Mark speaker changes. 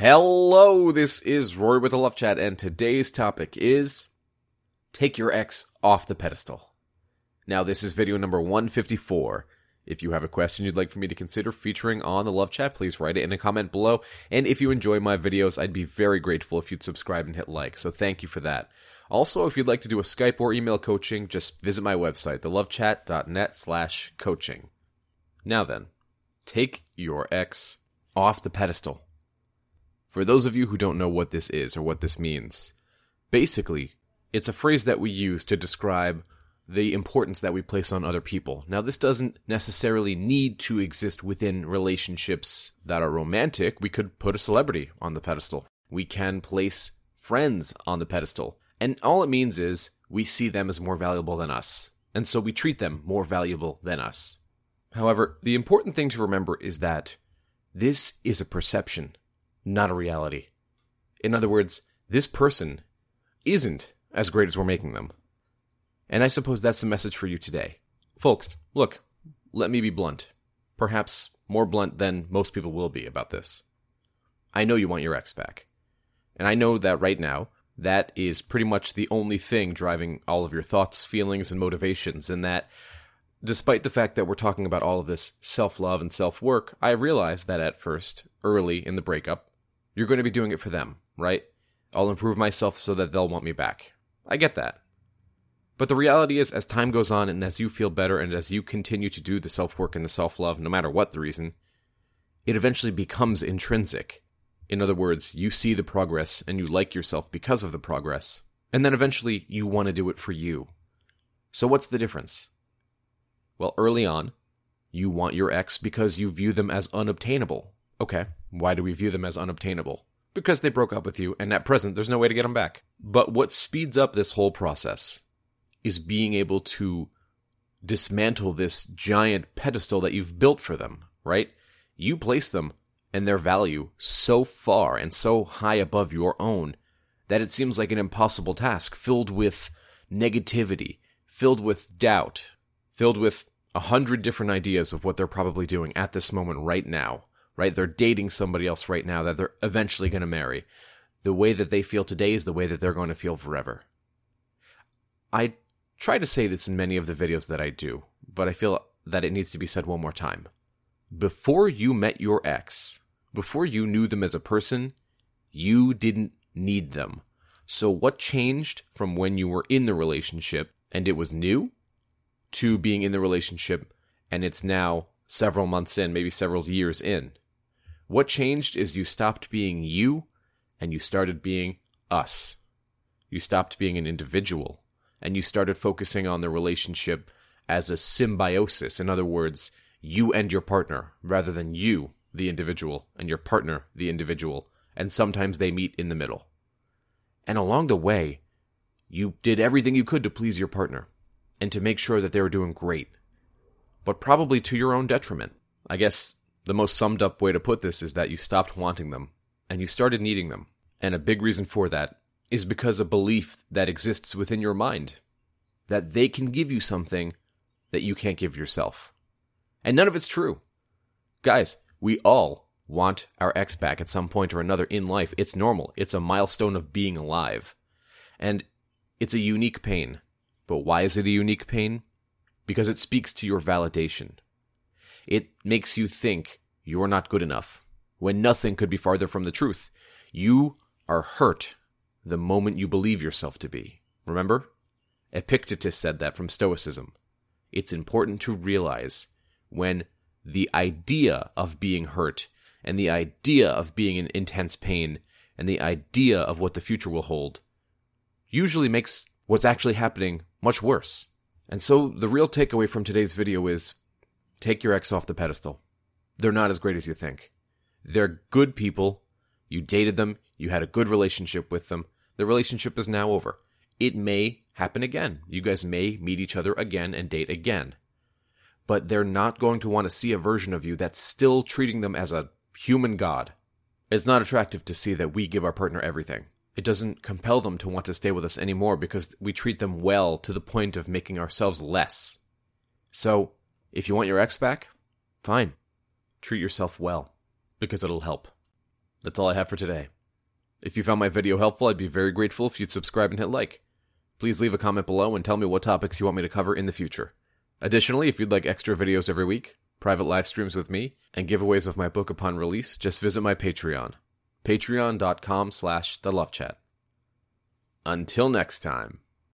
Speaker 1: Hello, this is Rory with the Love Chat, and today's topic is Take Your Ex Off the Pedestal. Now, this is video number 154. If you have a question you'd like for me to consider featuring on the Love Chat, please write it in a comment below. And if you enjoy my videos, I'd be very grateful if you'd subscribe and hit like, so thank you for that. Also, if you'd like to do a Skype or email coaching, just visit my website, thelovechat.net slash coaching. Now then, take your ex off the pedestal. For those of you who don't know what this is or what this means, basically, it's a phrase that we use to describe the importance that we place on other people. Now, this doesn't necessarily need to exist within relationships that are romantic. We could put a celebrity on the pedestal. We can place friends on the pedestal. And all it means is we see them as more valuable than us. And so we treat them more valuable than us. However, the important thing to remember is that this is a perception, not a reality. In other words, this person isn't as great as we're making them. And I suppose that's the message for you today. Folks, look, let me be blunt. Perhaps more blunt than most people will be about this. I know you want your ex back. And I know that right now, that is pretty much the only thing driving all of your thoughts, feelings, and motivations. And that, despite the fact that we're talking about all of this self love and self work, I realize that at first, early in the breakup, you're going to be doing it for them, right? I'll improve myself so that they'll want me back. I get that. But the reality is, as time goes on and as you feel better and as you continue to do the self work and the self love, no matter what the reason, it eventually becomes intrinsic. In other words, you see the progress and you like yourself because of the progress, and then eventually you want to do it for you. So, what's the difference? Well, early on, you want your ex because you view them as unobtainable. Okay, why do we view them as unobtainable? Because they broke up with you, and at present, there's no way to get them back. But what speeds up this whole process is being able to dismantle this giant pedestal that you've built for them, right? You place them and their value so far and so high above your own that it seems like an impossible task filled with negativity, filled with doubt, filled with a hundred different ideas of what they're probably doing at this moment right now, right? They're dating somebody else right now that they're eventually going to marry. The way that they feel today is the way that they're going to feel forever. I try to say this in many of the videos that I do, but I feel that it needs to be said one more time. Before you met your ex, before you knew them as a person, you didn't need them. So, what changed from when you were in the relationship and it was new to being in the relationship and it's now several months in, maybe several years in? What changed is you stopped being you and you started being us. You stopped being an individual and you started focusing on the relationship as a symbiosis. In other words, you and your partner, rather than you, the individual, and your partner, the individual. And sometimes they meet in the middle. And along the way, you did everything you could to please your partner and to make sure that they were doing great, but probably to your own detriment. I guess the most summed up way to put this is that you stopped wanting them and you started needing them. And a big reason for that is because a belief that exists within your mind that they can give you something that you can't give yourself. And none of it's true. Guys, we all want our ex back at some point or another in life. It's normal. It's a milestone of being alive. And it's a unique pain. But why is it a unique pain? Because it speaks to your validation. It makes you think you're not good enough when nothing could be farther from the truth. You are hurt the moment you believe yourself to be. Remember? Epictetus said that from Stoicism. It's important to realize when the idea of being hurt and the idea of being in intense pain and the idea of what the future will hold usually makes what's actually happening much worse. And so the real takeaway from today's video is take your ex off the pedestal. They're not as great as you think. They're good people. You dated them. You had a good relationship with them. The relationship is now over. It may happen again. You guys may meet each other again and date again. But they're not going to want to see a version of you that's still treating them as a human god. It's not attractive to see that we give our partner everything. It doesn't compel them to want to stay with us anymore because we treat them well to the point of making ourselves less. So, if you want your ex back, fine. Treat yourself well because it'll help. That's all I have for today. If you found my video helpful, I'd be very grateful if you'd subscribe and hit like. Please leave a comment below and tell me what topics you want me to cover in the future. Additionally, if you'd like extra videos every week, private live streams with me, and giveaways of my book upon release, just visit my Patreon. Patreon.com slash the love chat. Until next time.